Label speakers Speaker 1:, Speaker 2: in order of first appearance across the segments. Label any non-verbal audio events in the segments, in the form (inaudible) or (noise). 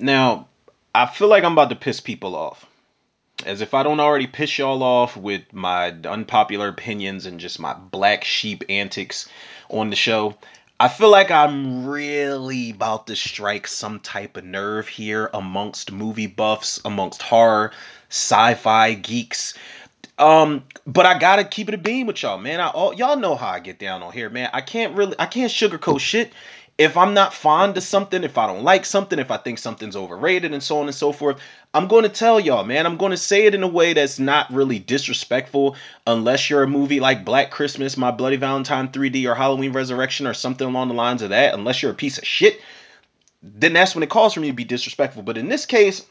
Speaker 1: Now, I feel like I'm about to piss people off. As if I don't already piss y'all off with my unpopular opinions and just my black sheep antics on the show. I feel like I'm really about to strike some type of nerve here amongst movie buffs, amongst horror, sci-fi geeks. Um, but I gotta keep it a beam with y'all, man. I all y'all know how I get down on here, man. I can't really I can't sugarcoat shit if I'm not fond of something, if I don't like something, if I think something's overrated and so on and so forth, I'm going to tell y'all, man. I'm going to say it in a way that's not really disrespectful unless you're a movie like Black Christmas, My Bloody Valentine 3D or Halloween Resurrection or something along the lines of that, unless you're a piece of shit, then that's when it calls for me to be disrespectful. But in this case,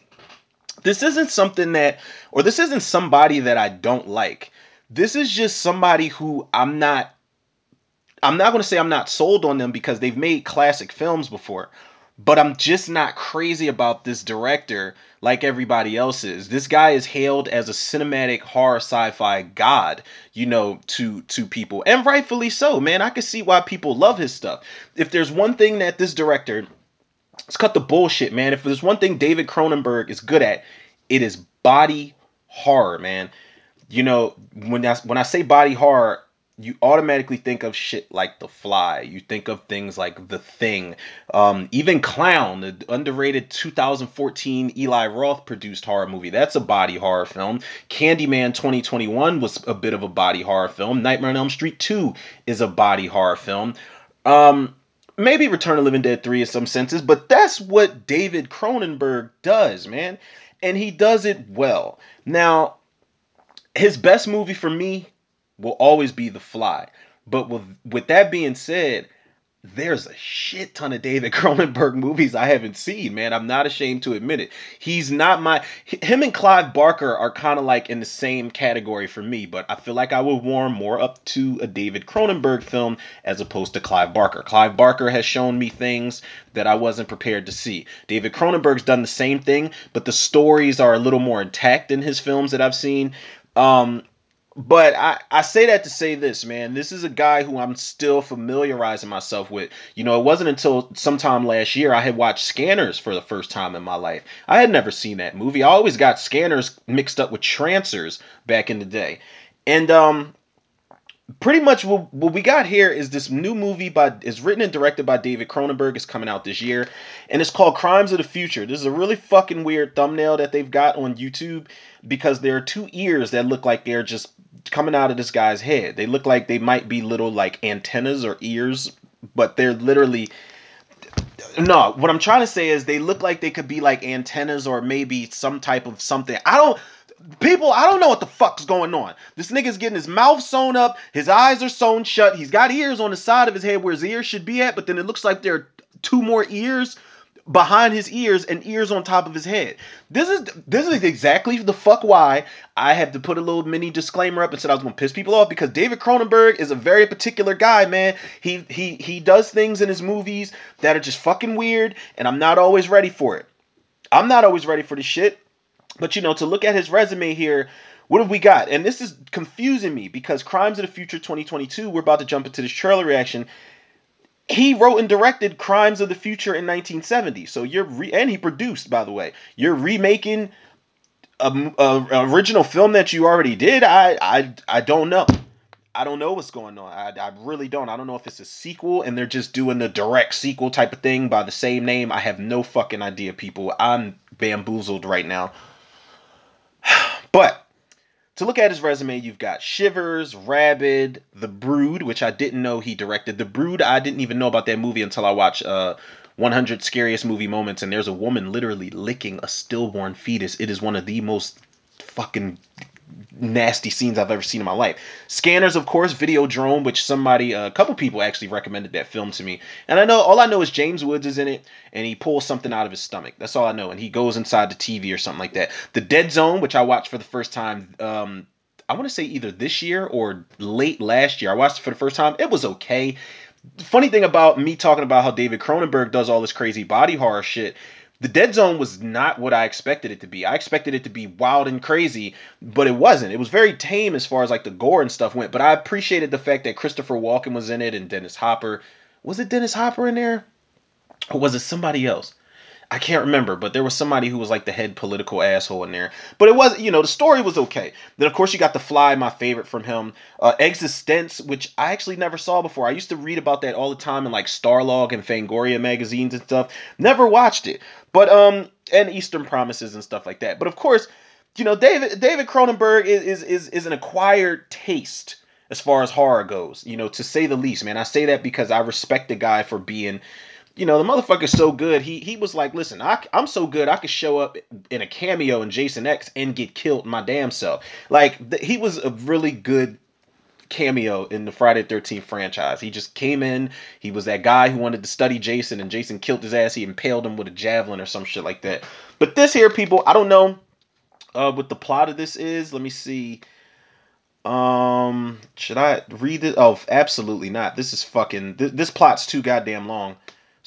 Speaker 1: this isn't something that or this isn't somebody that I don't like. This is just somebody who I'm not I'm not going to say I'm not sold on them because they've made classic films before, but I'm just not crazy about this director like everybody else is. This guy is hailed as a cinematic horror sci-fi god, you know, to to people, and rightfully so, man. I can see why people love his stuff. If there's one thing that this director let's cut the bullshit, man. If there's one thing David Cronenberg is good at, it is body horror, man. You know, when I, when I say body horror, you automatically think of shit like The Fly. You think of things like The Thing. Um, even Clown, the underrated 2014 Eli Roth produced horror movie. That's a body horror film. Candyman 2021 was a bit of a body horror film. Nightmare on Elm Street 2 is a body horror film. Um, maybe Return of Living Dead 3 in some senses, but that's what David Cronenberg does, man. And he does it well. Now, his best movie for me will always be The Fly. But with with that being said, there's a shit ton of David (laughs) Cronenberg movies I haven't seen, man. I'm not ashamed to admit it. He's not my him and Clive Barker are kind of like in the same category for me, but I feel like I would warm more up to a David Cronenberg film as opposed to Clive Barker. Clive Barker has shown me things that I wasn't prepared to see. David Cronenberg's done the same thing, but the stories are a little more intact in his films that I've seen. Um, but I, I say that to say this, man. This is a guy who I'm still familiarizing myself with. You know, it wasn't until sometime last year I had watched Scanners for the first time in my life. I had never seen that movie. I always got Scanners mixed up with Trancers back in the day. And um pretty much what, what we got here is this new movie by is written and directed by David Cronenberg. It's coming out this year, and it's called Crimes of the Future. This is a really fucking weird thumbnail that they've got on YouTube because there are two ears that look like they're just coming out of this guy's head. They look like they might be little like antennas or ears, but they're literally no, what I'm trying to say is they look like they could be like antennas or maybe some type of something. I don't people, I don't know what the fuck's going on. This nigga's getting his mouth sewn up, his eyes are sewn shut, he's got ears on the side of his head where his ears should be at, but then it looks like there are two more ears behind his ears and ears on top of his head. This is this is exactly the fuck why I had to put a little mini disclaimer up and said I was gonna piss people off because David Cronenberg is a very particular guy, man. He he he does things in his movies that are just fucking weird, and I'm not always ready for it. I'm not always ready for the shit. But you know, to look at his resume here, what have we got? And this is confusing me because Crimes of the Future 2022, we're about to jump into this trailer reaction he wrote and directed Crimes of the Future in 1970. So you're re- and he produced, by the way. You're remaking a, a, original film that you already did. I I I don't know. I don't know what's going on. I, I really don't. I don't know if it's a sequel and they're just doing the direct sequel type of thing by the same name. I have no fucking idea, people. I'm bamboozled right now. (sighs) But to look at his resume, you've got Shivers, Rabid, The Brood, which I didn't know he directed. The Brood, I didn't even know about that movie until I watched uh, 100 Scariest Movie Moments, and there's a woman literally licking a stillborn fetus. It is one of the most fucking nasty scenes I've ever seen in my life. Scanners, of course, Videodrome, which somebody, a couple people actually recommended that film to me. And I know, all I know is James Woods is in it, and he pulls something out of his stomach. That's all I know. And he goes inside the TV or something like that. The Dead Zone, which I watched for the first time, um, I want to say either this year or late last year. I watched it for the first time. It was okay. funny thing about me talking about how David Cronenberg does all this crazy body horror shit the Dead Zone was not what I expected it to be. I expected it to be wild and crazy, but it wasn't. It was very tame as far as like the gore and stuff went. But I appreciated the fact that Christopher Walken was in it and Dennis Hopper. Was it Dennis Hopper in there? Or was it somebody else? I can't remember, but there was somebody who was like the head political asshole in there. But it was, you know, the story was okay. Then of course you got The Fly, my favorite from him. Uh, eXistenZ, which I actually never saw before. I used to read about that all the time in like Starlog and Fangoria magazines and stuff. Never watched it, but um, and Eastern Promises and stuff like that. But of course, you know, David David Cronenberg is is is, is an acquired taste as far as horror goes. You know, to say the least, man. I say that because I respect the guy for being you know, the motherfucker's so good. He he was like, listen, I, I'm so good. I could show up in a cameo in Jason X and get killed my damn self. Like th- he was a really good cameo in the Friday the 13th franchise. He just came in. He was that guy who wanted to study Jason, and Jason killed his ass. He impaled him with a javelin or some shit like that. But this here, people, I don't know uh, what the plot of this is. Let me see. Um, should I read it? Oh, absolutely not. This is fucking. Th- this plot's too goddamn long.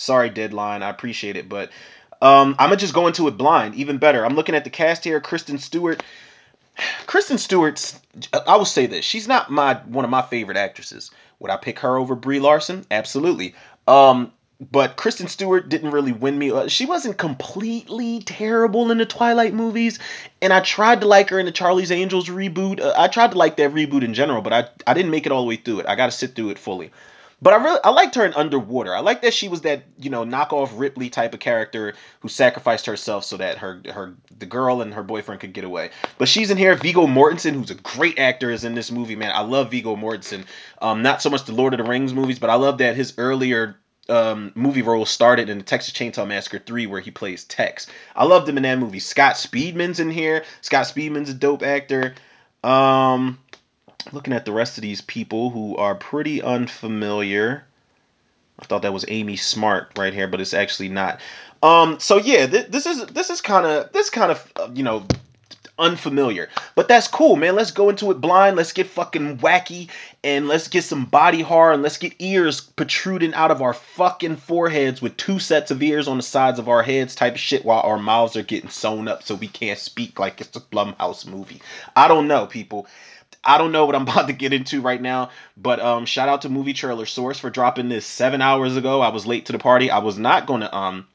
Speaker 1: Sorry, deadline. I appreciate it, but um, I'm gonna just go into it blind. Even better. I'm looking at the cast here. Kristen Stewart. (sighs) Kristen Stewart's. I will say this. She's not my one of my favorite actresses. Would I pick her over Brie Larson? Absolutely. Um, but Kristen Stewart didn't really win me. Uh, she wasn't completely terrible in the Twilight movies, and I tried to like her in the Charlie's Angels reboot. Uh, I tried to like that reboot in general, but I I didn't make it all the way through it. I got to sit through it fully. But I really I liked her in Underwater. I like that she was that you know knockoff Ripley type of character who sacrificed herself so that her her the girl and her boyfriend could get away. But she's in here. Viggo Mortensen, who's a great actor, is in this movie. Man, I love Viggo Mortensen. Um, not so much the Lord of the Rings movies, but I love that his earlier um, movie role started in the Texas Chainsaw Massacre 3 where he plays Tex. I loved him in that movie. Scott Speedman's in here. Scott Speedman's a dope actor. Um, looking at the rest of these people who are pretty unfamiliar. I thought that was Amy Smart right here, but it's actually not. Um, so yeah, th- this is this is kind of this kind of uh, you know unfamiliar, but that's cool, man. Let's go into it blind. Let's get fucking wacky and let's get some body horror and let's get ears protruding out of our fucking foreheads with two sets of ears on the sides of our heads, type of shit, while our mouths are getting sewn up so we can't speak like it's a Blumhouse movie. I don't know, people. I don't know what I'm (laughs) about to get into right now, but um, shout out to Movie Trailer Source for dropping this seven hours ago. I was late to the party. I was not gonna um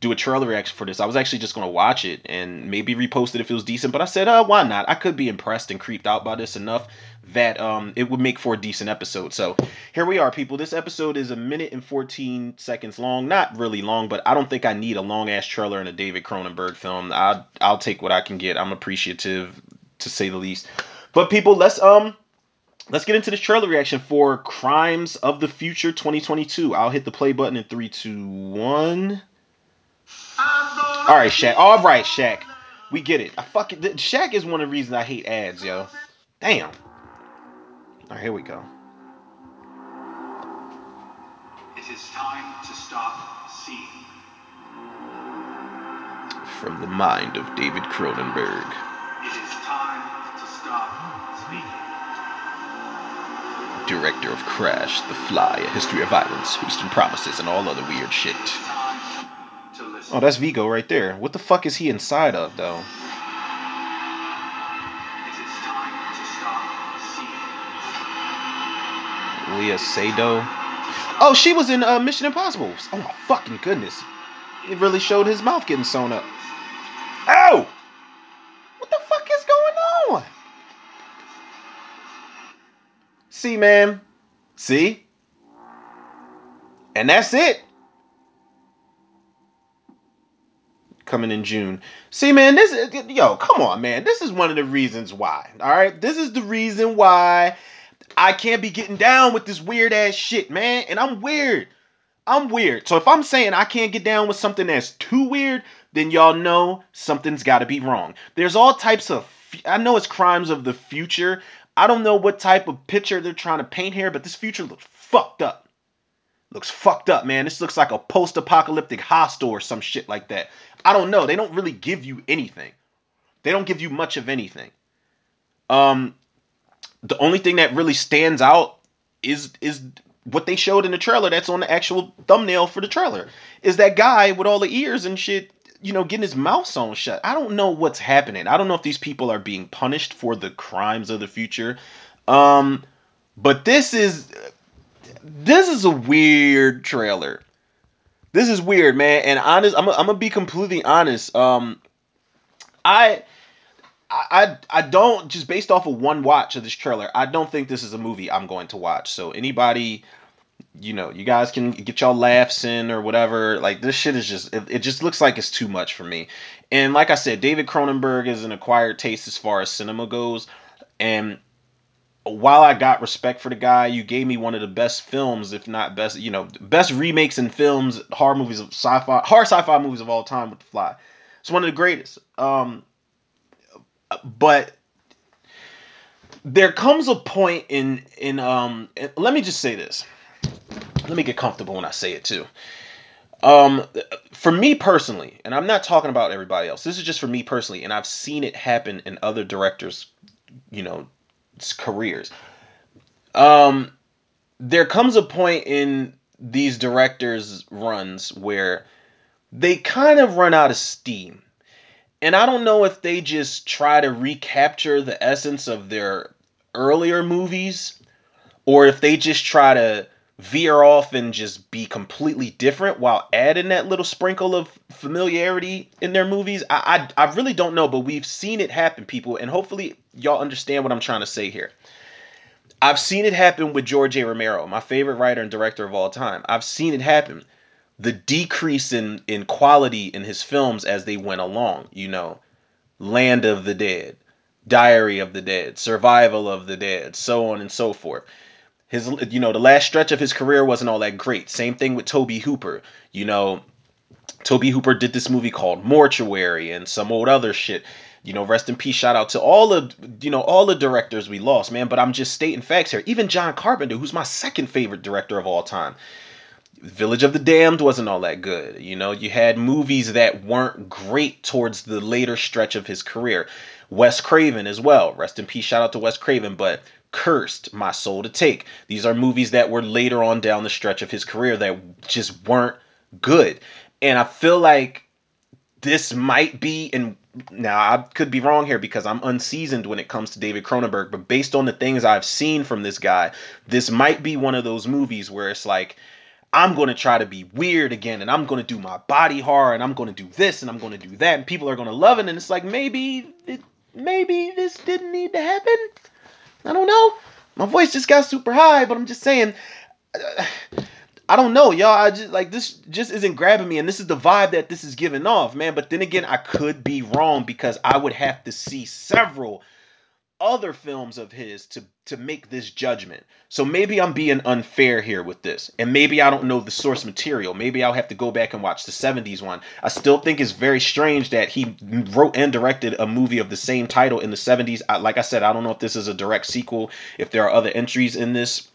Speaker 1: do a trailer reaction for this. I was actually just gonna watch it and maybe repost it if it was decent. But I said, uh, why not? I could be impressed and creeped out by this enough that um it would make for a decent episode. So here we are, people. This episode is a minute and 14 seconds long. Not really long, but I don't think I need a long ass trailer in a David Cronenberg film. I I'll take what I can get. I'm appreciative to say the least. But people, let's um let's get into this trailer reaction for Crimes of the Future 2022. I'll hit the play button in three, two, one. All right, Shaq. All right, Shaq. We get it. I fucking Shaq is one of the reasons I hate ads, yo. Damn. All right, here we go.
Speaker 2: It is time to stop seeing.
Speaker 1: From the mind of David Cronenberg. Director of Crash, The Fly, A History of Violence, Eastern Promises, and all other weird shit. Oh, that's Viggo right there. What the fuck is he inside of, though? Léa Seydoux. Oh, she was in uh, Mission Impossible. Oh my fucking goodness. It really showed his mouth getting sewn up. Ow! See, man. See? And that's it. Coming in June. See, man, this is, yo, come on, man. This is one of the reasons why. All right? This is the reason why I can't be getting down with this weird ass shit, man. And I'm weird. I'm weird. So if I'm saying I can't get down with something that's too weird, then y'all know something's got to be wrong. There's all types of I know it's crimes of the future. I don't know what type of picture they're trying to paint here, but this future looks fucked up. Looks fucked up, man. This looks like a post-apocalyptic hostel or some shit like that. I don't know. They don't really give you anything. They don't give you much of anything. Um the only thing that really stands out is is what they showed in the trailer that's on the actual thumbnail for the trailer is that guy with all the ears and shit you know getting his mouth sewn shut i don't know what's happening i don't know if these people are being punished for the crimes of the future um but this is this is a weird trailer this is weird, man. And honest, I'm, I'm gonna be completely honest. Um, I, I, I don't just based off of one watch of this trailer. I don't think this is a movie I'm going to watch. So anybody, you know, you guys can get y'all laughs in or whatever. Like this shit is just, it, it just looks like it's too much for me. And like I said, David Cronenberg is an acquired taste as far as cinema goes. And while I got respect for the guy, you gave me one of the best films, if not best, you know, best remakes and films, horror movies of sci-fi, horror sci-fi movies of all time with The Fly. It's one of the greatest. Um, but there comes a point in in um, let me just say this. Let me get comfortable when I say it too. Um, for me personally, and I'm not talking about everybody else. This is just for me personally, and I've seen it happen in other directors, you know, careers. Um, there comes a point in these directors' runs where they kind of run out of steam. And I don't know if they just try to recapture the essence of their earlier movies or if they just try to veer off and just be completely different while adding that little sprinkle of familiarity in their movies. I, I, I really don't know, but we've seen it happen, people, and hopefully y'all understand what I'm trying to say here. I've seen it happen with George A. Romero, my favorite writer and director of all time. I've seen it happen. The decrease in in quality in his films as they went along, you know, Land of the Dead, Diary of the Dead, Survival of the Dead, so on and so forth. His you know, the last stretch of his career wasn't all that great. Same thing with Tobe Hooper. You know, Tobe Hooper did this movie called Mortuary and some old other shit. You know, rest in peace. Shout out to all the you know all the directors we lost, man. But I'm just stating facts here. Even John Carpenter, who's my second favorite director of all time, Village of the Damned wasn't all that good. You know, you had movies that weren't great towards the later stretch of his career. Wes Craven as well. Rest in peace. Shout out to Wes Craven. But Cursed, My Soul to Take. These are movies that were later on down the stretch of his career that just weren't good. And I feel like this might be, and now I could be wrong here because I'm unseasoned when it comes to David Cronenberg, but based on the things I've seen from this guy, this might be one of those movies where it's like, I'm going to try to be weird again and I'm going to do my body horror and I'm going to do this and I'm going to do that and people are going to love it and it's like maybe maybe this didn't need to happen. I don't know. My voice just got super high, but I'm just saying (sighs) I don't know, y'all. I just like this just isn't grabbing me and this is the vibe that this is giving off, man. But then again, I could be wrong because I would have to see several other films of his to to make this judgment. So maybe I'm being unfair here with this. And maybe I don't know the source material. Maybe I'll have to go back and watch the 70s one. I still think it's very strange that he wrote and directed a movie of the same title in the 70s. I, like I said, I don't know if this is a direct sequel, if there are other entries in this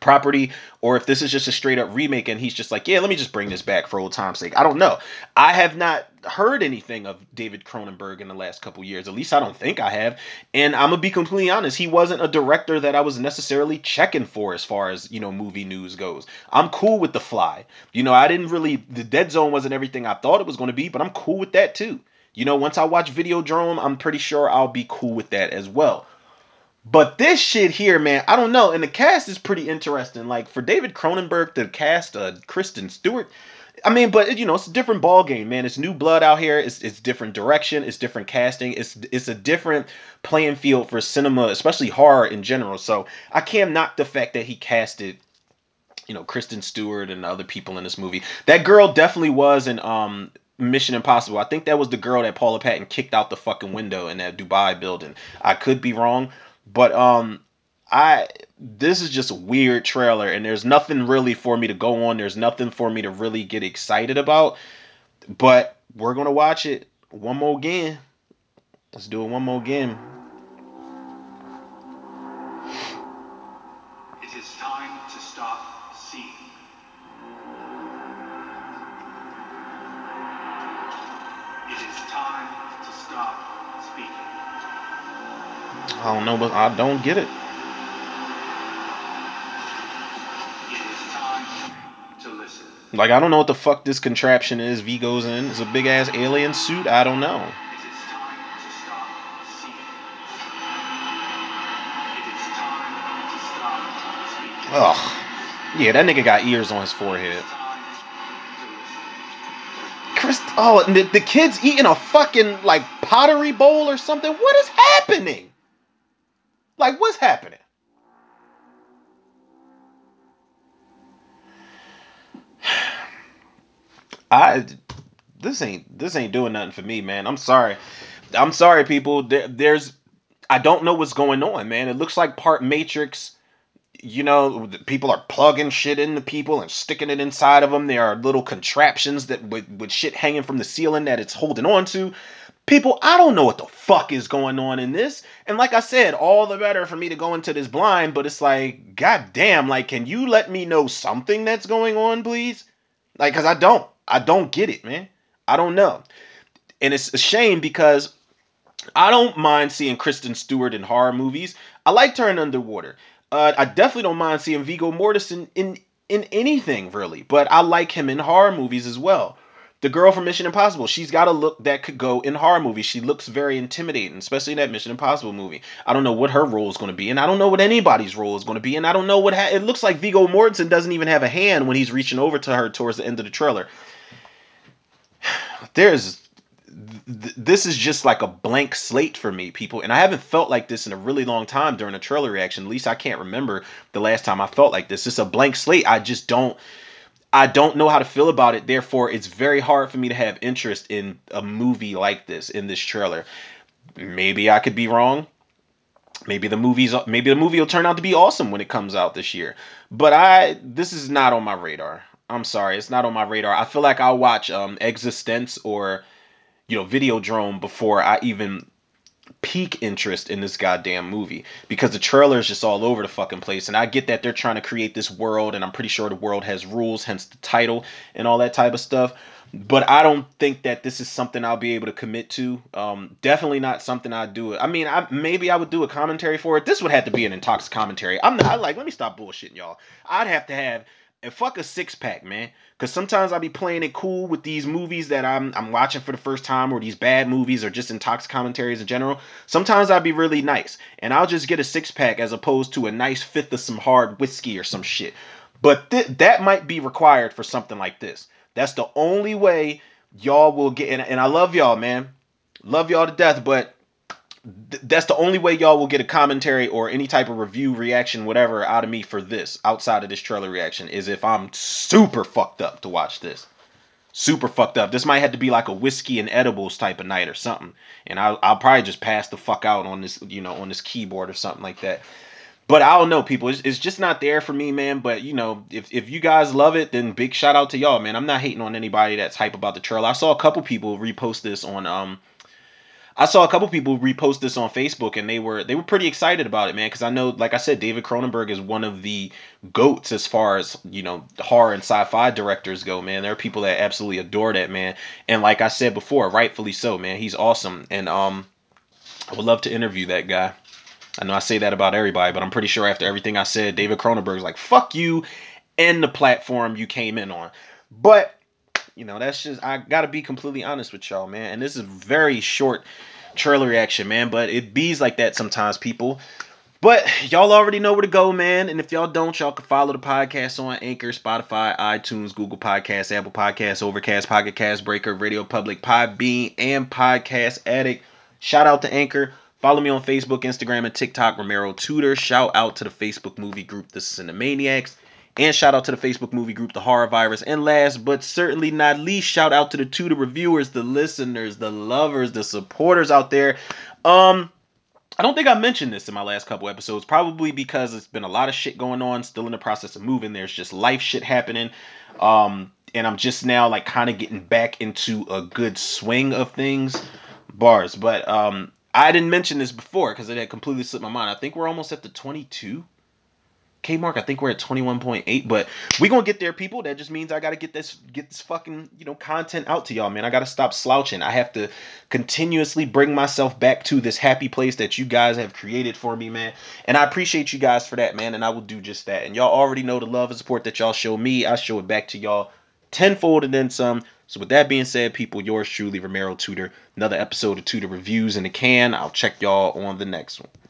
Speaker 1: property or if this is just a straight up remake and he's just like, yeah, let me just bring this back for old time's sake. I don't know. I have not heard anything of David Cronenberg in the last couple years. At least I don't think I have. And I'm gonna be completely honest, he wasn't a director that I was necessarily checking for as far as, you know, movie news goes. I'm cool with The Fly. You know, I didn't really the Dead Zone wasn't everything I thought it was gonna be, but I'm cool with that too. You know, once I watch Videodrome, I'm pretty sure I'll be cool with that as well. But this shit here, man, I don't know. And the cast is pretty interesting. Like for David Cronenberg to cast uh, Kristen Stewart, I mean, but you know, it's a different ball game, man. It's new blood out here. It's it's different direction. It's different casting. It's it's a different playing field for cinema, especially horror in general. So I can't knock the fact that he casted, you know, Kristen Stewart and other people in this movie. That girl definitely was in um Mission Impossible. I think that was the girl that Paula Patton kicked out the fucking window in that Dubai building. I could be wrong, but um, I this is just a weird trailer, and there's nothing really for me to go on. There's nothing for me to really get excited about. But we're gonna watch it one more again. Let's do it one more again. I don't know, but I don't get it. Like I don't know what the fuck this contraption is. V goes in. It's a big ass alien suit. I don't know. Ugh. Yeah, that nigga got ears on his forehead.
Speaker 2: is time to listen.
Speaker 1: What is oh the, the kids eating a fucking like pottery bowl or something? What is happening? Like what's happening? (sighs) I this ain't this ain't doing nothing for me, man. I'm sorry. I'm sorry, people. There, there's I don't know what's going on, man. It looks like part Matrix. You know, people are plugging shit into people and sticking it inside of them. There are little contraptions that with, with shit hanging from the ceiling that it's holding on to. People, I don't know what the fuck is going on in this. And like I said, all the better for me to go into this blind, but it's like, god damn, like, can you let me know something that's going on, please? Like, cause I don't. I don't get it, man. I don't know. And it's a shame because I don't mind seeing Kristen Stewart in horror movies. I liked her in Underwater. Uh, I definitely don't mind seeing Viggo Mortensen in in anything really, but I like him in horror movies as well. The girl from Mission Impossible, she's got a look that could go in horror movies. She looks very intimidating, especially in that Mission Impossible movie. I don't know what her role is going to be, and I don't know what anybody's role is going to be, and I don't know what ha- it looks like. Viggo Mortensen doesn't even have a hand when he's reaching over to her towards the end of the trailer. (sighs) There's this is just like a blank slate for me, people. And I haven't felt like this in a really long time during a trailer reaction. At least I can't remember the last time I felt like this. It's a blank slate. I just don't. I don't know how to feel about it. Therefore, it's very hard for me to have interest in a movie like this in this trailer. Maybe I could be wrong. Maybe the movie's maybe the movie will turn out to be awesome when it comes out this year. But I this is not on my radar. I'm sorry, it's not on my radar. I feel like I'll watch um eXistenZ or you know, Videodrome before I even peak interest in this goddamn movie because the trailer is just all over the fucking place. And I get that they're trying to create this world, and I'm pretty sure the world has rules, hence the title and all that type of stuff. But I don't think that this is something I'll be able to commit to. Um, definitely not something I'd do. I mean, I maybe I would do a commentary for it. This would have to be an intox commentary. I'm not I like. Let me stop bullshitting y'all. I'd have to have and fuck a six pack, man. Cause sometimes I'll be playing it cool with these movies that I'm I'm watching for the first time, or these bad movies, or just intox commentaries in general. Sometimes I'll be really nice, and I'll just get a six pack as opposed to a nice fifth of some hard whiskey or some shit. But th- that might be required for something like this. That's the only way y'all will get. And, and I love y'all, man. Love y'all to death, but th- that's the only way y'all will get a commentary or any type of review, reaction, whatever out of me for this outside of this trailer reaction is if I'm super fucked up to watch this. Super fucked up. This might have to be like a whiskey and edibles type of night or something, and I'll, I'll probably just pass the fuck out on this, you know, on this keyboard or something like that. But I don't know, people. It's, it's just not there for me, man. But you know, if if you guys love it, then big shout out to y'all, man. I'm not hating on anybody that's hype about the trailer. I saw a couple people repost this on um I saw a couple people repost this on Facebook and they were they were pretty excited about it, man. Because I know, like I said, David Cronenberg is one of the goats as far as you know horror and sci-fi directors go, man. There are people that absolutely adore that man, and like I said before, rightfully so, man. He's awesome, and um, I would love to interview that guy. I know I say that about everybody, but I'm pretty sure after everything I said, David Cronenberg's like, "Fuck you," and the platform you came in on. But you know, that's just I gotta be completely honest with y'all, man. And this is very short trailer reaction, man. But it bees like that sometimes, people. But y'all already know where to go, man. And if y'all don't, y'all can follow the podcast on Anchor, Spotify, iTunes, Google Podcasts, Apple Podcasts, Overcast, Pocket Cast, Breaker, Radio Public, Podbean, and Podcast Addict. Shout out to Anchor. Follow me on Facebook, Instagram, and TikTok, Romero Tutor. Shout out to the Facebook movie group, The Cinemaniacs. And shout out to the Facebook movie group, The Horror Virus. And last but certainly not least, shout out to the two the reviewers, the listeners, the lovers, the supporters out there. Um, I don't think I mentioned this in my last couple episodes, probably because it's been a lot of shit going on, still in the process of moving. There's just life shit happening. Um, and I'm just now like kind of getting back into a good swing of things. Bars. But um I didn't mention this before because it had completely slipped my mind. I think we're almost at the 22 K mark. I think we're at 21.8, but we gonna get there, people. That just means I gotta get this get this fucking you know content out to y'all, man. I gotta stop slouching. I have to continuously bring myself back to this happy place that you guys have created for me, man. And I appreciate you guys for that, man. And I will do just that. And y'all already know the love and support that y'all show me. I show it back to y'all tenfold and then some. So with that being said, people, yours truly, Romero Tutor. Another episode of Tutor Reviews in the can. I'll check y'all on the next one.